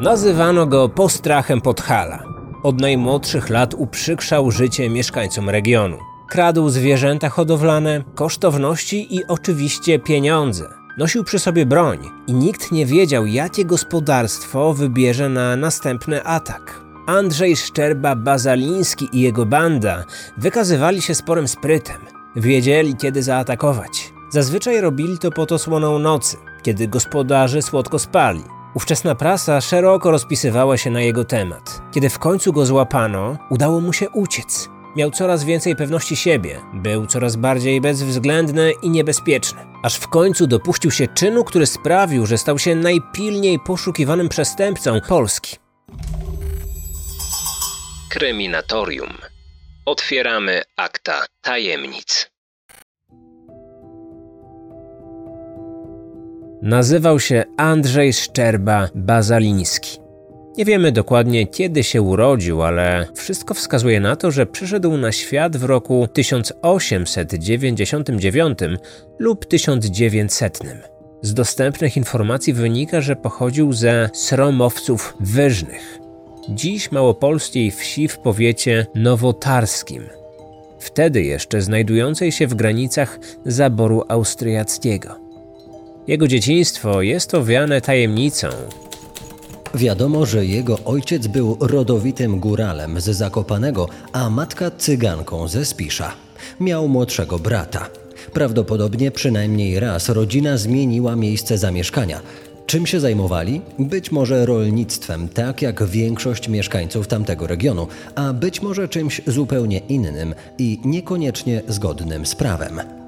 Nazywano go postrachem Podhala. Od najmłodszych lat uprzykrzał życie mieszkańcom regionu. Kradł zwierzęta hodowlane, kosztowności i oczywiście pieniądze. Nosił przy sobie broń i nikt nie wiedział, jakie gospodarstwo wybierze na następny atak. Andrzej Szczerba-Bazaliński i jego banda wykazywali się sporym sprytem. Wiedzieli, kiedy zaatakować. Zazwyczaj robili to pod osłoną nocy, kiedy gospodarze słodko spali. Ówczesna prasa szeroko rozpisywała się na jego temat. Kiedy w końcu go złapano, udało mu się uciec. Miał coraz więcej pewności siebie, był coraz bardziej bezwzględny i niebezpieczny. Aż w końcu dopuścił się czynu, który sprawił, że stał się najpilniej poszukiwanym przestępcą Polski. Kryminatorium. Otwieramy akta tajemnic. Nazywał się Andrzej Szczerba-Bazaliński. Nie wiemy dokładnie kiedy się urodził, ale wszystko wskazuje na to, że przyszedł na świat w roku 1899 lub 1900. Z dostępnych informacji wynika, że pochodził ze Sromowców Wyżnych, dziś małopolskiej wsi w powiecie nowotarskim, wtedy jeszcze znajdującej się w granicach zaboru austriackiego. Jego dzieciństwo jest owiane tajemnicą. Wiadomo, że jego ojciec był rodowitym góralem z Zakopanego, a matka cyganką ze Spisza. Miał młodszego brata. Prawdopodobnie przynajmniej raz rodzina zmieniła miejsce zamieszkania. Czym się zajmowali? Być może rolnictwem, tak jak większość mieszkańców tamtego regionu, a być może czymś zupełnie innym i niekoniecznie zgodnym z prawem.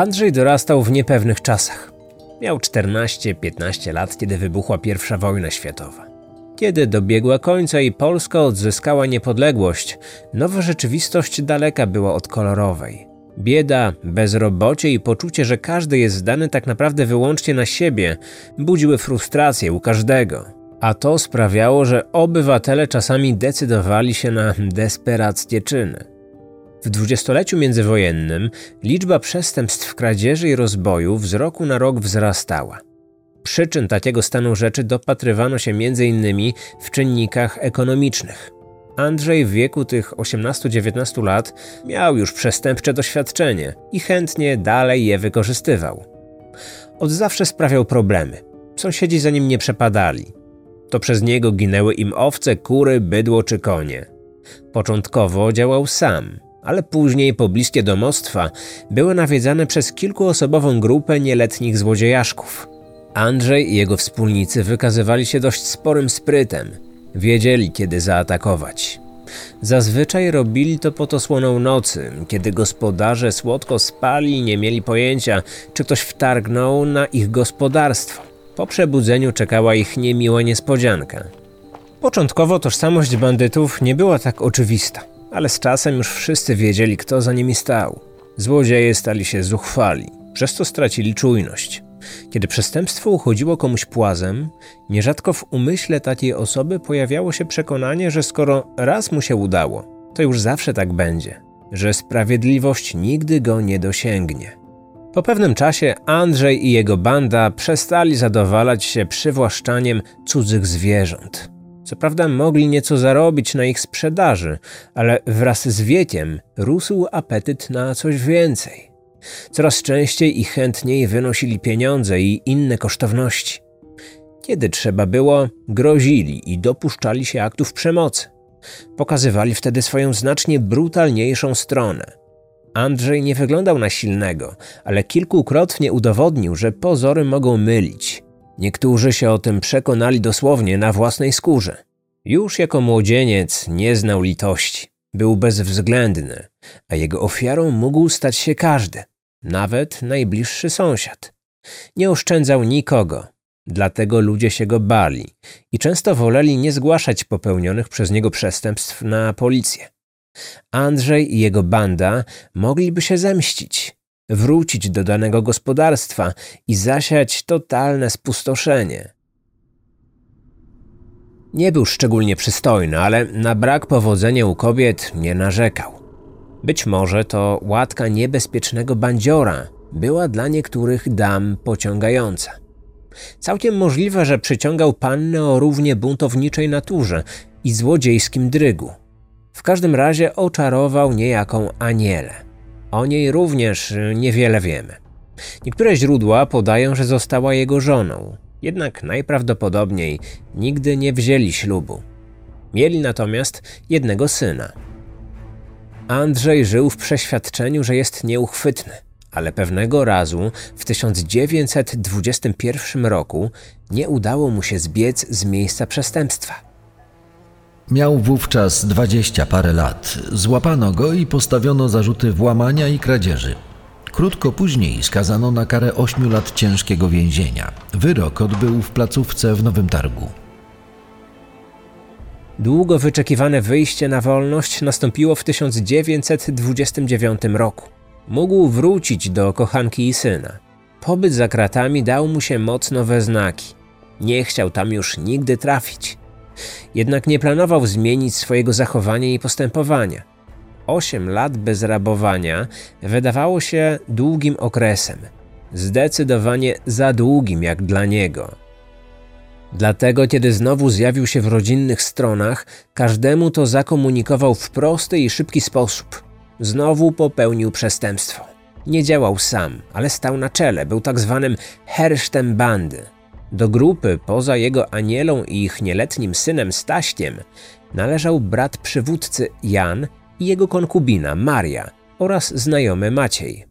Andrzej dorastał w niepewnych czasach. Miał 14-15 lat, kiedy wybuchła I wojna światowa. Kiedy dobiegła końca i Polska odzyskała niepodległość, nowa rzeczywistość daleka była od kolorowej. Bieda, bezrobocie i poczucie, że każdy jest zdany tak naprawdę wyłącznie na siebie, budziły frustrację u każdego. A to sprawiało, że obywatele czasami decydowali się na desperackie czyny. W dwudziestoleciu międzywojennym liczba przestępstw kradzieży i rozbojów z roku na rok wzrastała. Przyczyn takiego stanu rzeczy dopatrywano się m.in. w czynnikach ekonomicznych. Andrzej w wieku tych 18-19 lat miał już przestępcze doświadczenie i chętnie dalej je wykorzystywał. Od zawsze sprawiał problemy. Sąsiedzi za nim nie przepadali. To przez niego ginęły im owce, kury, bydło czy konie. Początkowo działał sam, ale później pobliskie domostwa były nawiedzane przez kilkuosobową grupę nieletnich złodziejaszków. Andrzej i jego wspólnicy wykazywali się dość sporym sprytem. Wiedzieli, kiedy zaatakować. Zazwyczaj robili to pod osłoną nocy, kiedy gospodarze słodko spali i nie mieli pojęcia, czy ktoś wtargnął na ich gospodarstwo. Po przebudzeniu czekała ich niemiła niespodzianka. Początkowo tożsamość bandytów nie była tak oczywista ale z czasem już wszyscy wiedzieli, kto za nimi stał. Złodzieje stali się zuchwali, przez to stracili czujność. Kiedy przestępstwo uchodziło komuś płazem, nierzadko w umyśle takiej osoby pojawiało się przekonanie, że skoro raz mu się udało, to już zawsze tak będzie, że sprawiedliwość nigdy go nie dosięgnie. Po pewnym czasie Andrzej i jego banda przestali zadowalać się przywłaszczaniem cudzych zwierząt. Co prawda mogli nieco zarobić na ich sprzedaży, ale wraz z wiekiem rósł apetyt na coś więcej. Coraz częściej i chętniej wynosili pieniądze i inne kosztowności. Kiedy trzeba było, grozili i dopuszczali się aktów przemocy. Pokazywali wtedy swoją znacznie brutalniejszą stronę. Andrzej nie wyglądał na silnego, ale kilkukrotnie udowodnił, że pozory mogą mylić Niektórzy się o tym przekonali dosłownie na własnej skórze. Już jako młodzieniec nie znał litości. Był bezwzględny, a jego ofiarą mógł stać się każdy, nawet najbliższy sąsiad. Nie oszczędzał nikogo, dlatego ludzie się go bali i często woleli nie zgłaszać popełnionych przez niego przestępstw na policję. Andrzej i jego banda mogliby się zemścić, wrócić do danego gospodarstwa i zasiać totalne spustoszenie. Nie był szczególnie przystojny, ale na brak powodzenia u kobiet nie narzekał. Być może to łatka niebezpiecznego bandziora była dla niektórych dam pociągająca. Całkiem możliwe, że przyciągał panny o równie buntowniczej naturze i złodziejskim drygu. W każdym razie oczarował niejaką Anielę. O niej również niewiele wiemy. Niektóre źródła podają, że została jego żoną, jednak najprawdopodobniej nigdy nie wzięli ślubu. Mieli natomiast jednego syna. Andrzej żył w przeświadczeniu, że jest nieuchwytny, ale pewnego razu w 1921 roku nie udało mu się zbiec z miejsca przestępstwa. Miał wówczas dwadzieścia parę lat. Złapano go i postawiono zarzuty włamania i kradzieży. Krótko później skazano na karę 8 lat ciężkiego więzienia. Wyrok odbył w placówce w Nowym Targu. Długo wyczekiwane wyjście na wolność nastąpiło w 1929 roku. Mógł wrócić do kochanki i syna. Pobyt za kratami dał mu się mocno we znaki. Nie chciał tam już nigdy trafić. Jednak nie planował zmienić swojego zachowania i postępowania. Osiem lat bez rabowania wydawało się długim okresem. Zdecydowanie za długim jak dla niego. Dlatego, kiedy znowu zjawił się w rodzinnych stronach, każdemu to zakomunikował w prosty i szybki sposób. Znowu popełnił przestępstwo. Nie działał sam, ale stał na czele, był tak zwanym hersztem bandy. Do grupy, poza jego anielą i ich nieletnim synem Staśkiem, należał brat przywódcy Jan i jego konkubina Maria oraz znajomy Maciej.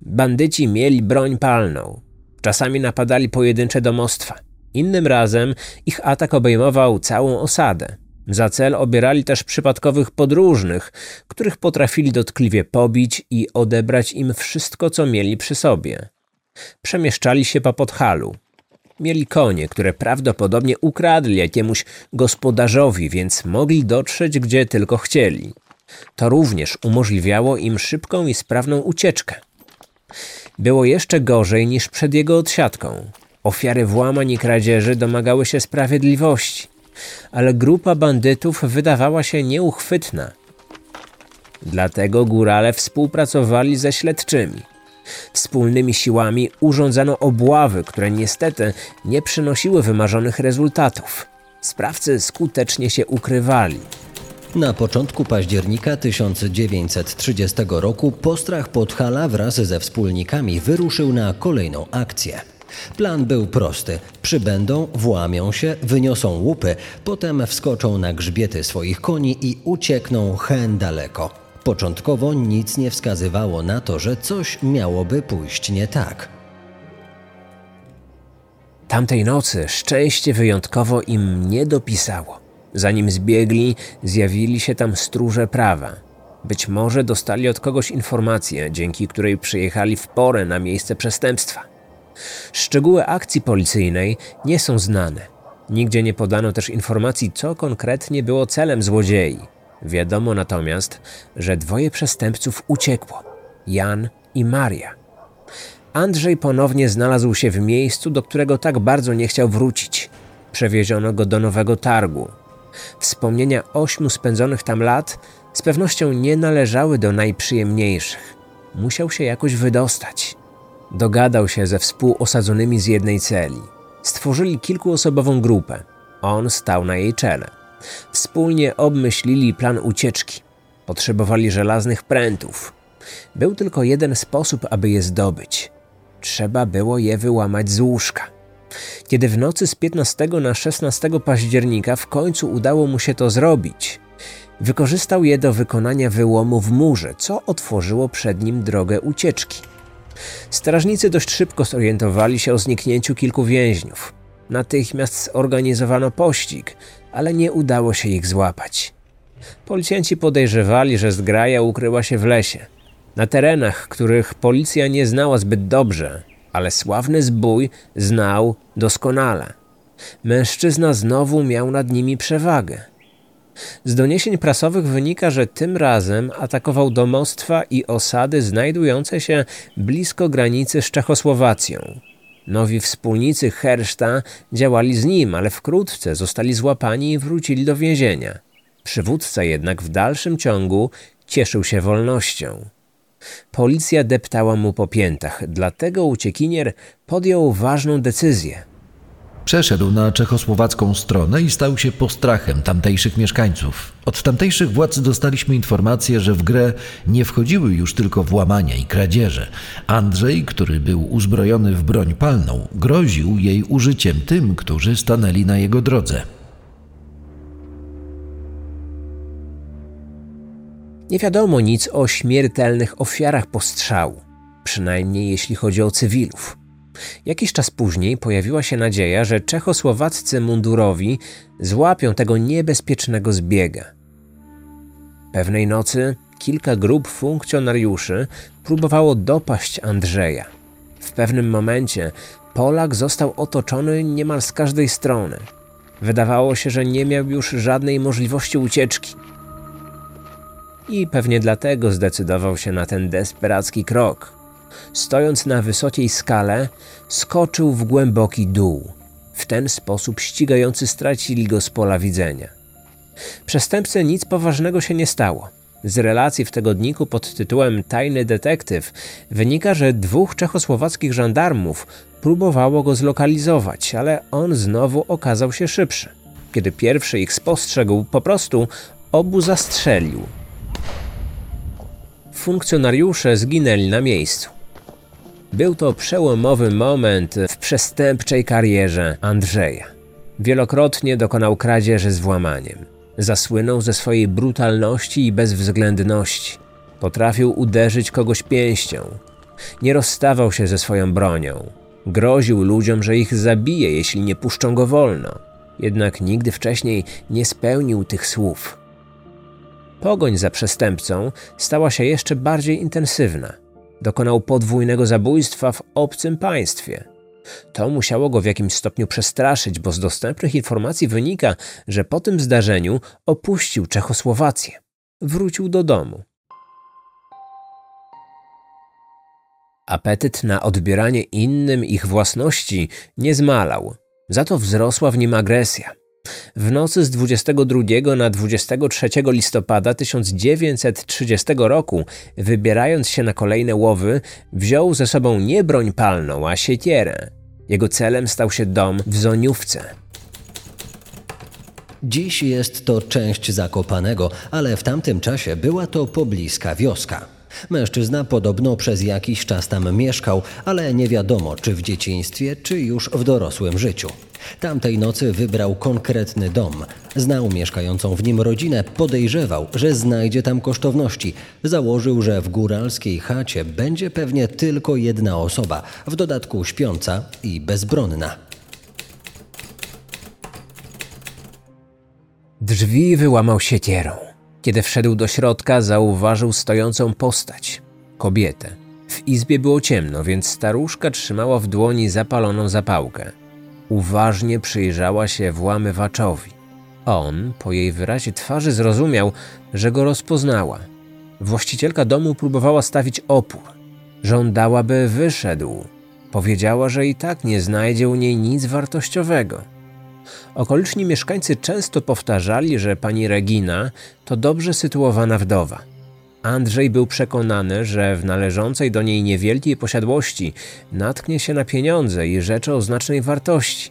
Bandyci mieli broń palną. Czasami napadali pojedyncze domostwa. Innym razem ich atak obejmował całą osadę. Za cel obierali też przypadkowych podróżnych, których potrafili dotkliwie pobić i odebrać im wszystko, co mieli przy sobie. Przemieszczali się po podhalu. Mieli konie, które prawdopodobnie ukradli jakiemuś gospodarzowi, więc mogli dotrzeć gdzie tylko chcieli. To również umożliwiało im szybką i sprawną ucieczkę. Było jeszcze gorzej niż przed jego odsiadką. Ofiary włamań i kradzieży domagały się sprawiedliwości, ale grupa bandytów wydawała się nieuchwytna. Dlatego górale współpracowali ze śledczymi. Wspólnymi siłami urządzano obławy, które niestety nie przynosiły wymarzonych rezultatów. Sprawcy skutecznie się ukrywali. Na początku października 1930 roku Postrach Podhala wraz ze wspólnikami wyruszył na kolejną akcję. Plan był prosty. Przybędą, włamią się, wyniosą łupy, potem wskoczą na grzbiety swoich koni i uciekną hen daleko. Początkowo nic nie wskazywało na to, że coś miałoby pójść nie tak. Tamtej nocy szczęście wyjątkowo im nie dopisało. Zanim zbiegli, zjawili się tam stróże prawa. Być może dostali od kogoś informację, dzięki której przyjechali w porę na miejsce przestępstwa. Szczegóły akcji policyjnej nie są znane. Nigdzie nie podano też informacji, co konkretnie było celem złodziei. Wiadomo natomiast, że dwoje przestępców uciekło Jan i Maria. Andrzej ponownie znalazł się w miejscu, do którego tak bardzo nie chciał wrócić. Przewieziono go do nowego targu. Wspomnienia ośmiu spędzonych tam lat z pewnością nie należały do najprzyjemniejszych. Musiał się jakoś wydostać. Dogadał się ze współosadzonymi z jednej celi. Stworzyli kilkuosobową grupę. On stał na jej czele. Wspólnie obmyślili plan ucieczki. Potrzebowali żelaznych prętów. Był tylko jeden sposób, aby je zdobyć. Trzeba było je wyłamać z łóżka. Kiedy w nocy z 15 na 16 października w końcu udało mu się to zrobić, wykorzystał je do wykonania wyłomu w murze, co otworzyło przed nim drogę ucieczki. Strażnicy dość szybko zorientowali się o zniknięciu kilku więźniów. Natychmiast zorganizowano pościg, ale nie udało się ich złapać. Policjanci podejrzewali, że zgraja ukryła się w lesie, na terenach, których policja nie znała zbyt dobrze, ale sławny zbój znał doskonale. Mężczyzna znowu miał nad nimi przewagę. Z doniesień prasowych wynika, że tym razem atakował domostwa i osady znajdujące się blisko granicy z Czechosłowacją. Nowi wspólnicy Herszta działali z nim, ale wkrótce zostali złapani i wrócili do więzienia. Przywódca jednak w dalszym ciągu cieszył się wolnością. Policja deptała mu po piętach, dlatego uciekinier podjął ważną decyzję. Przeszedł na czechosłowacką stronę i stał się postrachem tamtejszych mieszkańców. Od tamtejszych władz dostaliśmy informację, że w grę nie wchodziły już tylko włamania i kradzieże. Andrzej, który był uzbrojony w broń palną, groził jej użyciem tym, którzy stanęli na jego drodze. Nie wiadomo nic o śmiertelnych ofiarach postrzału, przynajmniej jeśli chodzi o cywilów. Jakiś czas później pojawiła się nadzieja, że czechosłowaccy mundurowi złapią tego niebezpiecznego zbiega. Pewnej nocy kilka grup funkcjonariuszy próbowało dopaść Andrzeja. W pewnym momencie Polak został otoczony niemal z każdej strony. Wydawało się, że nie miał już żadnej możliwości ucieczki. I pewnie dlatego zdecydował się na ten desperacki krok. Stojąc na wysokiej skale, skoczył w głęboki dół. W ten sposób ścigający stracili go z pola widzenia. Przestępcy nic poważnego się nie stało. Z relacji w tygodniku pod tytułem Tajny detektyw wynika, że dwóch czechosłowackich żandarmów próbowało go zlokalizować, ale on znowu okazał się szybszy. Kiedy pierwszy ich spostrzegł, po prostu obu zastrzelił. Funkcjonariusze zginęli na miejscu. Był to przełomowy moment w przestępczej karierze Andrzeja. Wielokrotnie dokonał kradzieży z włamaniem. Zasłynął ze swojej brutalności i bezwzględności. Potrafił uderzyć kogoś pięścią. Nie rozstawał się ze swoją bronią. Groził ludziom, że ich zabije, jeśli nie puszczą go wolno. Jednak nigdy wcześniej nie spełnił tych słów. Pogoń za przestępcą stała się jeszcze bardziej intensywna. Dokonał podwójnego zabójstwa w obcym państwie. To musiało go w jakimś stopniu przestraszyć, bo z dostępnych informacji wynika, że po tym zdarzeniu opuścił Czechosłowację. Wrócił do domu. Apetyt na odbieranie innym ich własności nie zmalał, za to wzrosła w nim agresja. W nocy z 22 na 23 listopada 1930 roku, wybierając się na kolejne łowy, wziął ze sobą nie broń palną, a siekierę. Jego celem stał się dom w Zoniówce. Dziś jest to część Zakopanego, ale w tamtym czasie była to pobliska wioska. Mężczyzna podobno przez jakiś czas tam mieszkał, ale nie wiadomo czy w dzieciństwie, czy już w dorosłym życiu. Tamtej nocy wybrał konkretny dom. Znał mieszkającą w nim rodzinę, podejrzewał, że znajdzie tam kosztowności. Założył, że w góralskiej chacie będzie pewnie tylko jedna osoba, w dodatku śpiąca i bezbronna. Drzwi wyłamał siekierą. Kiedy wszedł do środka, zauważył stojącą postać kobietę. W izbie było ciemno, więc staruszka trzymała w dłoni zapaloną zapałkę. Uważnie przyjrzała się włamywaczowi. On, po jej wyrazie twarzy, zrozumiał, że go rozpoznała. Właścicielka domu próbowała stawić opór. Żądała, by wyszedł. Powiedziała, że i tak nie znajdzie u niej nic wartościowego. Okoliczni mieszkańcy często powtarzali, że pani Regina to dobrze sytuowana wdowa. Andrzej był przekonany, że w należącej do niej niewielkiej posiadłości natknie się na pieniądze i rzeczy o znacznej wartości.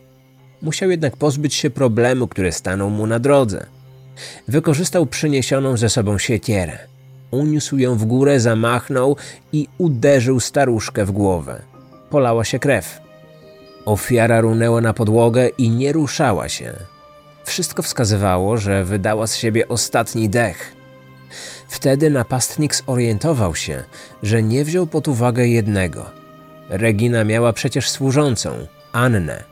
Musiał jednak pozbyć się problemu, który stanął mu na drodze. Wykorzystał przyniesioną ze sobą siekierę. Uniósł ją w górę, zamachnął i uderzył staruszkę w głowę. Polała się krew. Ofiara runęła na podłogę i nie ruszała się. Wszystko wskazywało, że wydała z siebie ostatni dech. Wtedy napastnik zorientował się, że nie wziął pod uwagę jednego. Regina miała przecież służącą, Annę.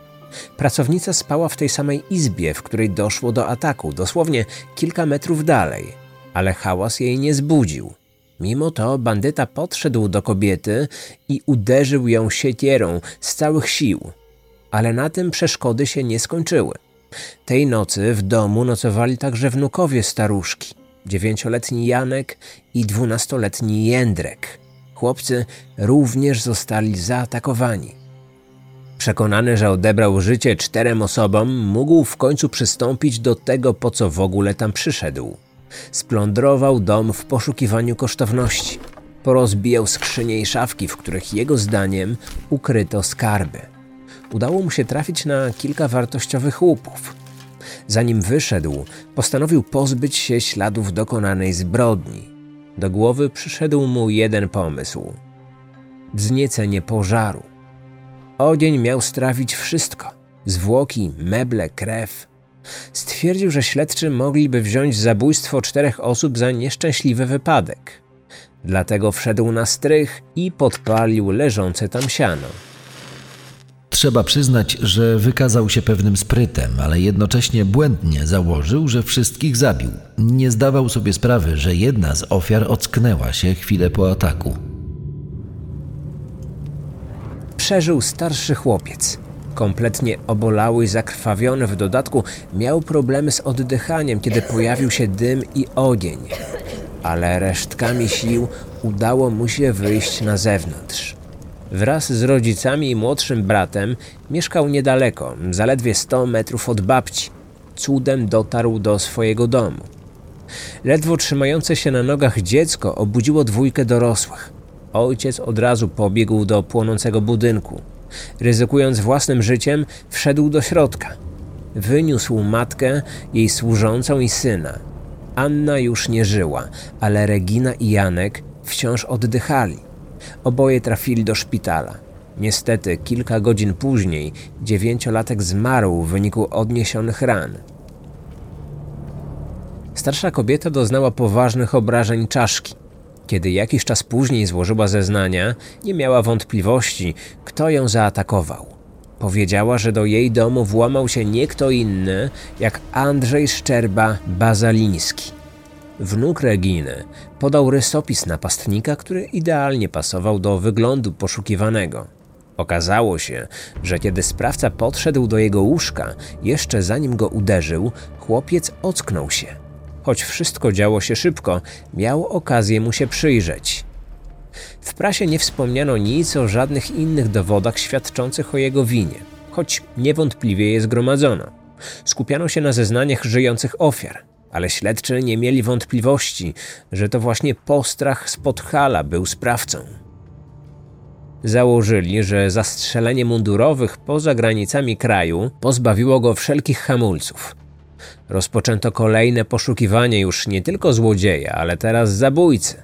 Pracownica spała w tej samej izbie, w której doszło do ataku, dosłownie kilka metrów dalej, ale hałas jej nie zbudził. Mimo to bandyta podszedł do kobiety i uderzył ją siekierą z całych sił. Ale na tym przeszkody się nie skończyły. Tej nocy w domu nocowali także wnukowie staruszki dziewięcioletni Janek i dwunastoletni Jędrek. Chłopcy również zostali zaatakowani. Przekonany, że odebrał życie czterem osobom, mógł w końcu przystąpić do tego, po co w ogóle tam przyszedł. Splądrował dom w poszukiwaniu kosztowności. Porozbijał skrzynie i szafki, w których jego zdaniem ukryto skarby. Udało mu się trafić na kilka wartościowych łupów. Zanim wyszedł, postanowił pozbyć się śladów dokonanej zbrodni. Do głowy przyszedł mu jeden pomysł: wzniecenie pożaru. Ogień miał strawić wszystko: zwłoki, meble, krew. Stwierdził, że śledczy mogliby wziąć zabójstwo czterech osób za nieszczęśliwy wypadek. Dlatego wszedł na strych i podpalił leżące tam siano. Trzeba przyznać, że wykazał się pewnym sprytem, ale jednocześnie błędnie założył, że wszystkich zabił. Nie zdawał sobie sprawy, że jedna z ofiar ocknęła się chwilę po ataku. Przeżył starszy chłopiec. Kompletnie obolały i zakrwawiony w dodatku miał problemy z oddychaniem, kiedy pojawił się dym i ogień. Ale resztkami sił udało mu się wyjść na zewnątrz. Wraz z rodzicami i młodszym bratem mieszkał niedaleko, zaledwie 100 metrów od babci. Cudem dotarł do swojego domu. Ledwo trzymające się na nogach dziecko obudziło dwójkę dorosłych. Ojciec od razu pobiegł do płonącego budynku. Ryzykując własnym życiem, wszedł do środka. Wyniósł matkę, jej służącą i syna. Anna już nie żyła, ale Regina i Janek wciąż oddychali. Oboje trafili do szpitala. Niestety, kilka godzin później dziewięciolatek zmarł w wyniku odniesionych ran. Starsza kobieta doznała poważnych obrażeń czaszki. Kiedy jakiś czas później złożyła zeznania, nie miała wątpliwości, kto ją zaatakował. Powiedziała, że do jej domu włamał się nie kto inny, jak Andrzej Szczerba Bazaliński. Wnuk Reginy podał rysopis napastnika, który idealnie pasował do wyglądu poszukiwanego. Okazało się, że kiedy sprawca podszedł do jego łóżka, jeszcze zanim go uderzył, chłopiec ocknął się. Choć wszystko działo się szybko, miał okazję mu się przyjrzeć. W prasie nie wspomniano nic o żadnych innych dowodach świadczących o jego winie, choć niewątpliwie je zgromadzono. Skupiano się na zeznaniach żyjących ofiar, ale śledczy nie mieli wątpliwości, że to właśnie postrach z Podhala był sprawcą. Założyli, że zastrzelenie mundurowych poza granicami kraju pozbawiło go wszelkich hamulców. Rozpoczęto kolejne poszukiwanie już nie tylko złodzieja, ale teraz zabójcy.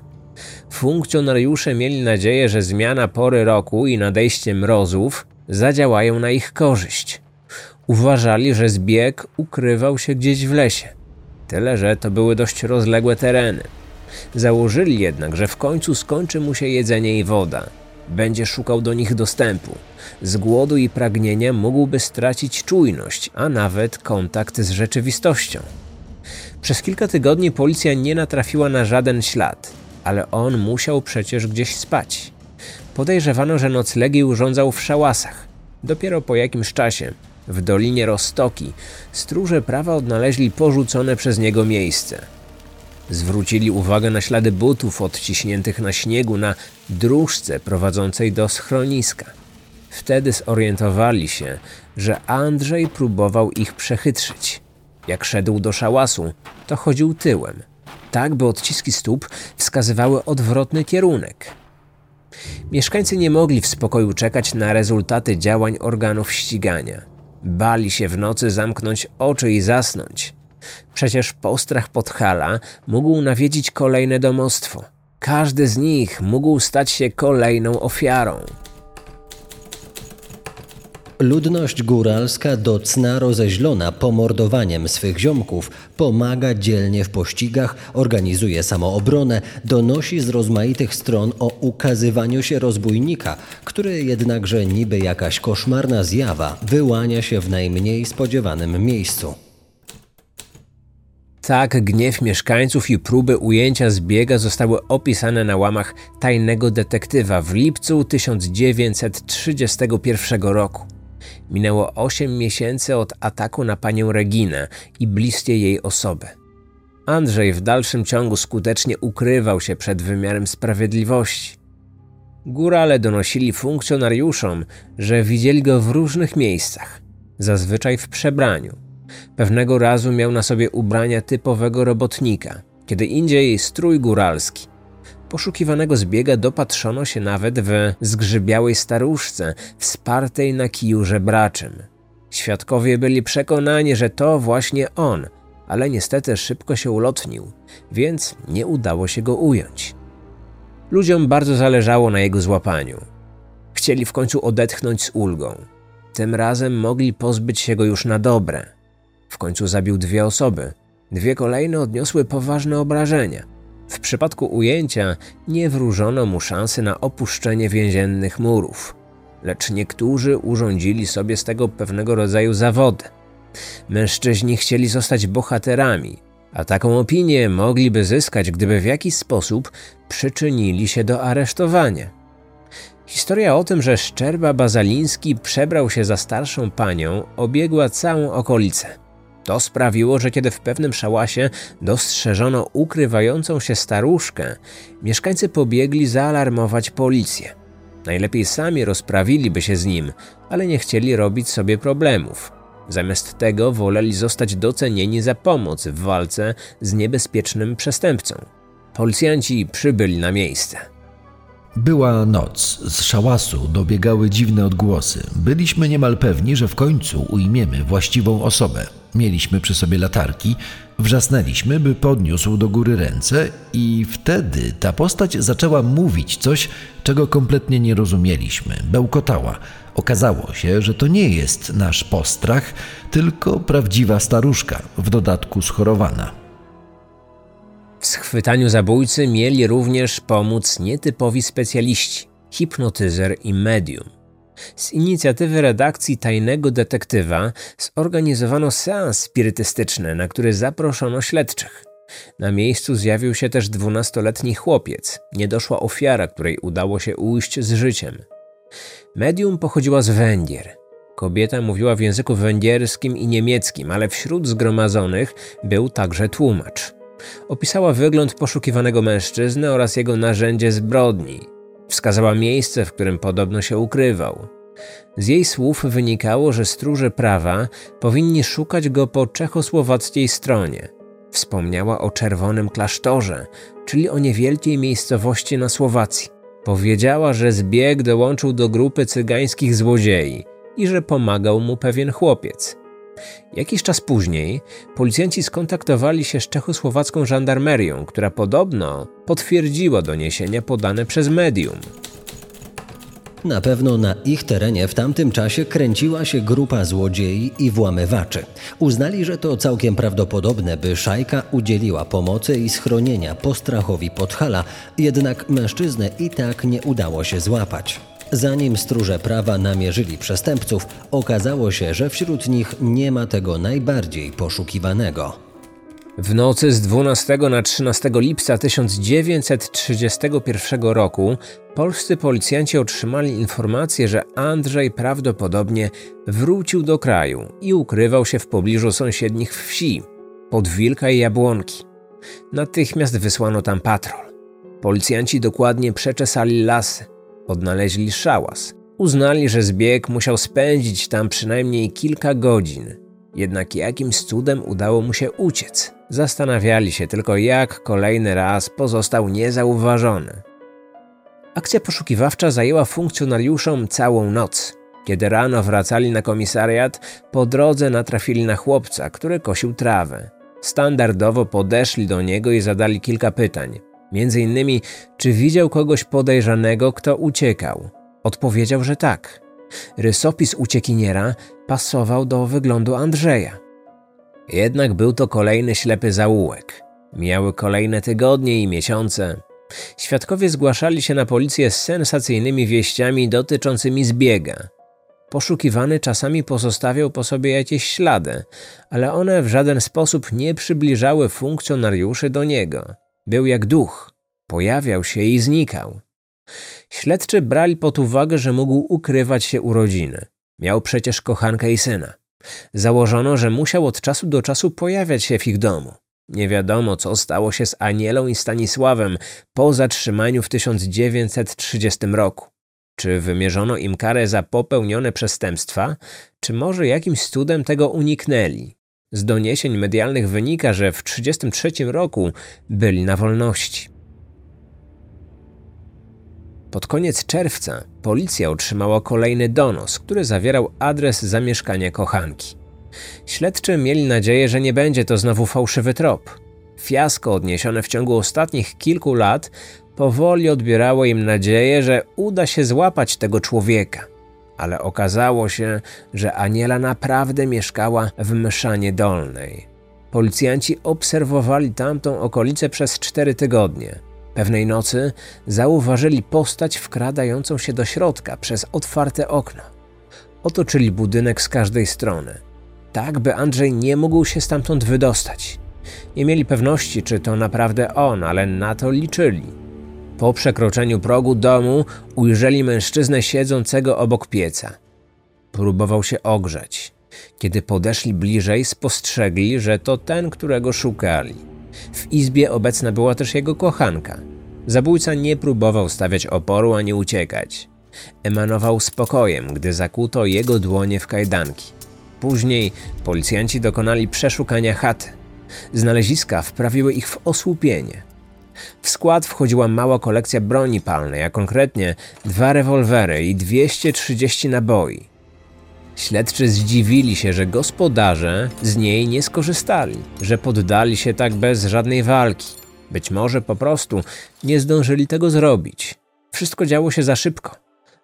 Funkcjonariusze mieli nadzieję, że zmiana pory roku i nadejście mrozów zadziałają na ich korzyść. Uważali, że zbieg ukrywał się gdzieś w lesie. Tyle, że to były dość rozległe tereny. Założyli jednak, że w końcu skończy mu się jedzenie i woda. Będzie szukał do nich dostępu. Z głodu i pragnienia mógłby stracić czujność, a nawet kontakt z rzeczywistością. Przez kilka tygodni policja nie natrafiła na żaden ślad, ale on musiał przecież gdzieś spać. Podejrzewano, że noclegi urządzał w szałasach. Dopiero po jakimś czasie w Dolinie Rostoki stróże prawa odnaleźli porzucone przez niego miejsce. Zwrócili uwagę na ślady butów odciśniętych na śniegu na dróżce prowadzącej do schroniska. Wtedy zorientowali się, że Andrzej próbował ich przechytrzyć. Jak szedł do szałasu, to chodził tyłem, tak by odciski stóp wskazywały odwrotny kierunek. Mieszkańcy nie mogli w spokoju czekać na rezultaty działań organów ścigania. Bali się w nocy zamknąć oczy i zasnąć. Przecież postrach Podhala mógł nawiedzić kolejne domostwo. Każdy z nich mógł stać się kolejną ofiarą. Ludność góralska do cna rozeźlona pomordowaniem swych ziomków pomaga dzielnie w pościgach, organizuje samoobronę, donosi z rozmaitych stron o ukazywaniu się rozbójnika, który jednakże niby jakaś koszmarna zjawa wyłania się w najmniej spodziewanym miejscu. Tak gniew mieszkańców i próby ujęcia zbiega zostały opisane na łamach tajnego detektywa w lipcu 1931 roku. Minęło 8 miesięcy od ataku na panią Reginę i bliskie jej osoby. Andrzej w dalszym ciągu skutecznie ukrywał się przed wymiarem sprawiedliwości. Górale donosili funkcjonariuszom, że widzieli go w różnych miejscach, zazwyczaj w przebraniu. Pewnego razu miał na sobie ubrania typowego robotnika, kiedy indziej strój góralski. Poszukiwanego zbiega dopatrzono się nawet w zgrzybiałej staruszce, wspartej na kiju żebraczym. Świadkowie byli przekonani, że to właśnie on, ale niestety szybko się ulotnił, więc nie udało się go ująć. Ludziom bardzo zależało na jego złapaniu. Chcieli w końcu odetchnąć z ulgą. Tym razem mogli pozbyć się go już na dobre. W końcu zabił dwie osoby. Dwie kolejne odniosły poważne obrażenia. W przypadku ujęcia nie wróżono mu szansy na opuszczenie więziennych murów, lecz niektórzy urządzili sobie z tego pewnego rodzaju zawody. Mężczyźni chcieli zostać bohaterami, a taką opinię mogliby zyskać, gdyby w jakiś sposób przyczynili się do aresztowania. Historia o tym, że Szczerba Bazaliński przebrał się za starszą panią, obiegła całą okolicę. To sprawiło, że kiedy w pewnym szałasie dostrzeżono ukrywającą się staruszkę, mieszkańcy pobiegli zaalarmować policję. Najlepiej sami rozprawiliby się z nim, ale nie chcieli robić sobie problemów. Zamiast tego woleli zostać docenieni za pomoc w walce z niebezpiecznym przestępcą. Policjanci przybyli na miejsce. Była noc, z szałasu dobiegały dziwne odgłosy. Byliśmy niemal pewni, że w końcu ujmiemy właściwą osobę. Mieliśmy przy sobie latarki, wrzasnęliśmy, by podniósł do góry ręce, i wtedy ta postać zaczęła mówić coś, czego kompletnie nie rozumieliśmy. Bełkotała. Okazało się, że to nie jest nasz postrach, tylko prawdziwa staruszka, w dodatku schorowana. W schwytaniu zabójcy mieli również pomóc nietypowi specjaliści hipnotyzer i medium. Z inicjatywy redakcji Tajnego Detektywa zorganizowano seans spirytystyczny, na który zaproszono śledczych. Na miejscu zjawił się też dwunastoletni chłopiec, niedoszła ofiara, której udało się ujść z życiem. Medium pochodziła z Węgier. Kobieta mówiła w języku węgierskim i niemieckim, ale wśród zgromadzonych był także tłumacz. Opisała wygląd poszukiwanego mężczyzny oraz jego narzędzie zbrodni. Wskazała miejsce, w którym podobno się ukrywał. Z jej słów wynikało, że stróże prawa powinni szukać go po czechosłowackiej stronie. Wspomniała o czerwonym klasztorze, czyli o niewielkiej miejscowości na Słowacji. Powiedziała, że zbieg dołączył do grupy cygańskich złodziei i że pomagał mu pewien chłopiec. Jakiś czas później policjanci skontaktowali się z czechosłowacką żandarmerią, która podobno potwierdziła doniesienia podane przez medium. Na pewno na ich terenie w tamtym czasie kręciła się grupa złodziei i włamywaczy. Uznali, że to całkiem prawdopodobne, by szajka udzieliła pomocy i schronienia postrachowi Podhala, jednak mężczyznę i tak nie udało się złapać. Zanim stróże prawa namierzyli przestępców, okazało się, że wśród nich nie ma tego najbardziej poszukiwanego. W nocy z 12 na 13 lipca 1931 roku polscy policjanci otrzymali informację, że Andrzej prawdopodobnie wrócił do kraju i ukrywał się w pobliżu sąsiednich wsi, pod Wilka i Jabłonki. Natychmiast wysłano tam patrol. Policjanci dokładnie przeczesali lasy, odnaleźli szałas. Uznali, że zbieg musiał spędzić tam przynajmniej kilka godzin. Jednak jakimś cudem udało mu się uciec. Zastanawiali się tylko, jak kolejny raz pozostał niezauważony. Akcja poszukiwawcza zajęła funkcjonariuszom całą noc. Kiedy rano wracali na komisariat, po drodze natrafili na chłopca, który kosił trawę. Standardowo podeszli do niego i zadali kilka pytań. Między innymi, czy widział kogoś podejrzanego, kto uciekał. Odpowiedział, że tak. Rysopis uciekiniera pasował do wyglądu Andrzeja. Jednak był to kolejny ślepy zaułek. Miały kolejne tygodnie i miesiące. Świadkowie zgłaszali się na policję z sensacyjnymi wieściami dotyczącymi zbiega. Poszukiwany czasami pozostawiał po sobie jakieś ślady, ale one w żaden sposób nie przybliżały funkcjonariuszy do niego. Był jak duch. Pojawiał się i znikał. Śledczy brali pod uwagę, że mógł ukrywać się u rodziny. Miał przecież kochankę i syna. Założono, że musiał od czasu do czasu pojawiać się w ich domu. Nie wiadomo, co stało się z Anielą i Stanisławem po zatrzymaniu w 1930 roku. Czy wymierzono im karę za popełnione przestępstwa, czy może jakimś cudem tego uniknęli? Z doniesień medialnych wynika, że w 1933 roku byli na wolności. Pod koniec czerwca policja otrzymała kolejny donos, który zawierał adres zamieszkania kochanki. Śledczy mieli nadzieję, że nie będzie to znowu fałszywy trop. Fiasko odniesione w ciągu ostatnich kilku lat powoli odbierało im nadzieję, że uda się złapać tego człowieka. Ale okazało się, że Aniela naprawdę mieszkała w Myszanie Dolnej. Policjanci obserwowali tamtą okolicę przez cztery tygodnie. Pewnej nocy zauważyli postać wkradającą się do środka przez otwarte okno. Otoczyli budynek z każdej strony, tak by Andrzej nie mógł się stamtąd wydostać. Nie mieli pewności, czy to naprawdę on, ale na to liczyli. Po przekroczeniu progu domu ujrzeli mężczyznę siedzącego obok pieca. Próbował się ogrzać. Kiedy podeszli bliżej, spostrzegli, że to ten, którego szukali. W izbie obecna była też jego kochanka. Zabójca nie próbował stawiać oporu ani uciekać. Emanował spokojem, gdy zakuto jego dłonie w kajdanki. Później policjanci dokonali przeszukania chaty. Znaleziska wprawiły ich w osłupienie. W skład wchodziła mała kolekcja broni palnej, a konkretnie dwa rewolwery i 230 naboi. Śledczy zdziwili się, że gospodarze z niej nie skorzystali, że poddali się tak bez żadnej walki. Być może po prostu nie zdążyli tego zrobić. Wszystko działo się za szybko.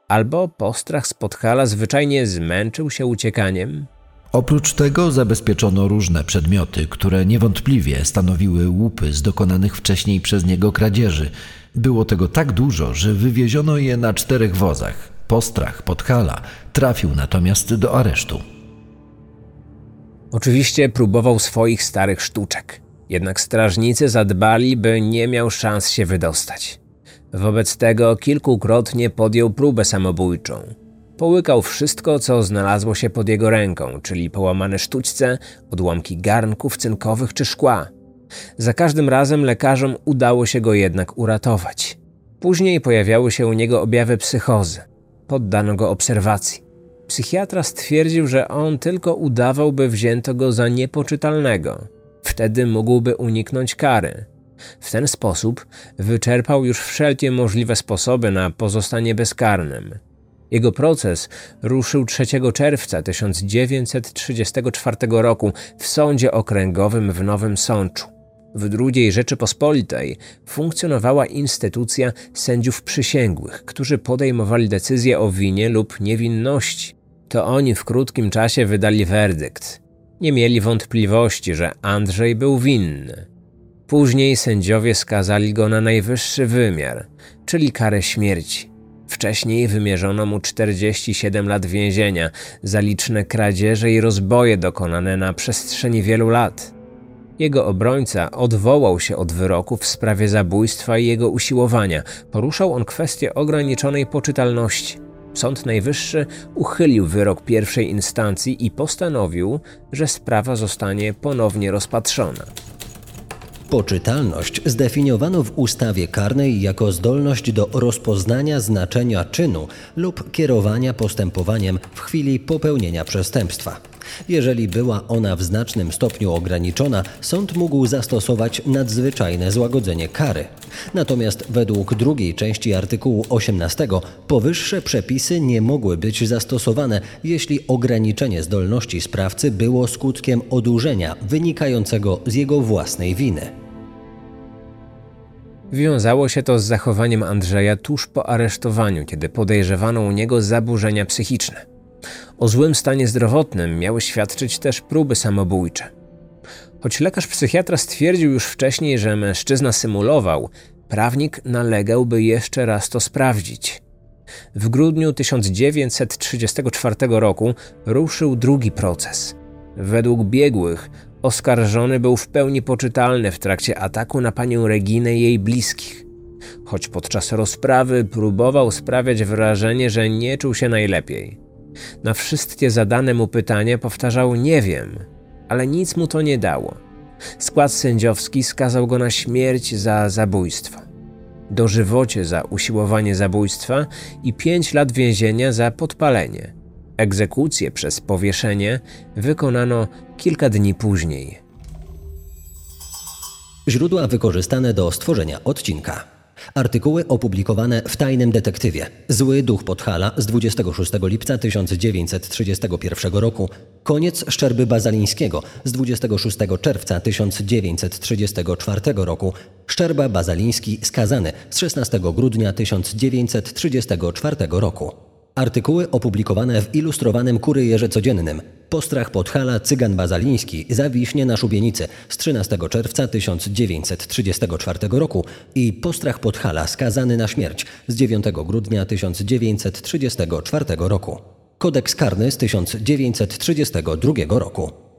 Albo postrach z Podhala zwyczajnie zmęczył się uciekaniem, Oprócz tego zabezpieczono różne przedmioty, które niewątpliwie stanowiły łupy z dokonanych wcześniej przez niego kradzieży. Było tego tak dużo, że wywieziono je na czterech wozach. Postrach Podhala trafił natomiast do aresztu. Oczywiście próbował swoich starych sztuczek, jednak strażnicy zadbali, by nie miał szans się wydostać. Wobec tego kilkukrotnie podjął próbę samobójczą. Połykał wszystko, co znalazło się pod jego ręką, czyli połamane sztućce, odłamki garnków cynkowych czy szkła. Za każdym razem lekarzom udało się go jednak uratować. Później pojawiały się u niego objawy psychozy. Poddano go obserwacji. Psychiatra stwierdził, że on tylko udawał, by wzięto go za niepoczytalnego. Wtedy mógłby uniknąć kary. W ten sposób wyczerpał już wszelkie możliwe sposoby na pozostanie bezkarnym. Jego proces ruszył 3 czerwca 1934 roku w Sądzie Okręgowym w Nowym Sączu. W II Rzeczypospolitej funkcjonowała instytucja sędziów przysięgłych, którzy podejmowali decyzje o winie lub niewinności. To oni w krótkim czasie wydali werdykt. Nie mieli wątpliwości, że Andrzej był winny. Później sędziowie skazali go na najwyższy wymiar, czyli karę śmierci. Wcześniej wymierzono mu 47 lat więzienia za liczne kradzieże i rozboje dokonane na przestrzeni wielu lat. Jego obrońca odwołał się od wyroku w sprawie zabójstwa i jego usiłowania. Poruszał on kwestię ograniczonej poczytalności. Sąd Najwyższy uchylił wyrok pierwszej instancji i postanowił, że sprawa zostanie ponownie rozpatrzona. Poczytalność zdefiniowano w ustawie karnej jako zdolność do rozpoznania znaczenia czynu lub kierowania postępowaniem w chwili popełnienia przestępstwa. Jeżeli była ona w znacznym stopniu ograniczona, sąd mógł zastosować nadzwyczajne złagodzenie kary. Natomiast według drugiej części artykułu 18 powyższe przepisy nie mogły być zastosowane, jeśli ograniczenie zdolności sprawcy było skutkiem odurzenia wynikającego z jego własnej winy. Wiązało się to z zachowaniem Andrzeja tuż po aresztowaniu, kiedy podejrzewano u niego zaburzenia psychiczne. O złym stanie zdrowotnym miały świadczyć też próby samobójcze. Choć lekarz psychiatra stwierdził już wcześniej, że mężczyzna symulował, prawnik nalegał, by jeszcze raz to sprawdzić. W grudniu 1934 roku ruszył drugi proces. Według biegłych Oskarżony był w pełni poczytalny w trakcie ataku na panią Reginę i jej bliskich. Choć podczas rozprawy próbował sprawiać wrażenie, że nie czuł się najlepiej. Na wszystkie zadane mu pytania powtarzał nie wiem, ale nic mu to nie dało. Skład sędziowski skazał go na śmierć za zabójstwo, dożywocie za usiłowanie zabójstwa i pięć lat więzienia za podpalenie. Egzekucję przez powieszenie wykonano kilka dni później. Źródła wykorzystane do stworzenia odcinka. Artykuły opublikowane w Tajnym Detektywie. Zły duch Podhala z 26 lipca 1931 roku. Koniec Szczerby Bazalińskiego z 26 czerwca 1934 roku. Szczerba Bazaliński skazany z 16 grudnia 1934 roku. Artykuły opublikowane w ilustrowanym Kuryjerze Codziennym. Postrach Podhala Cygan Bazaliński zawiśnie na szubienicy z 13 czerwca 1934 roku i Postrach Podhala skazany na śmierć z 9 grudnia 1934 roku. Kodeks karny z 1932 roku.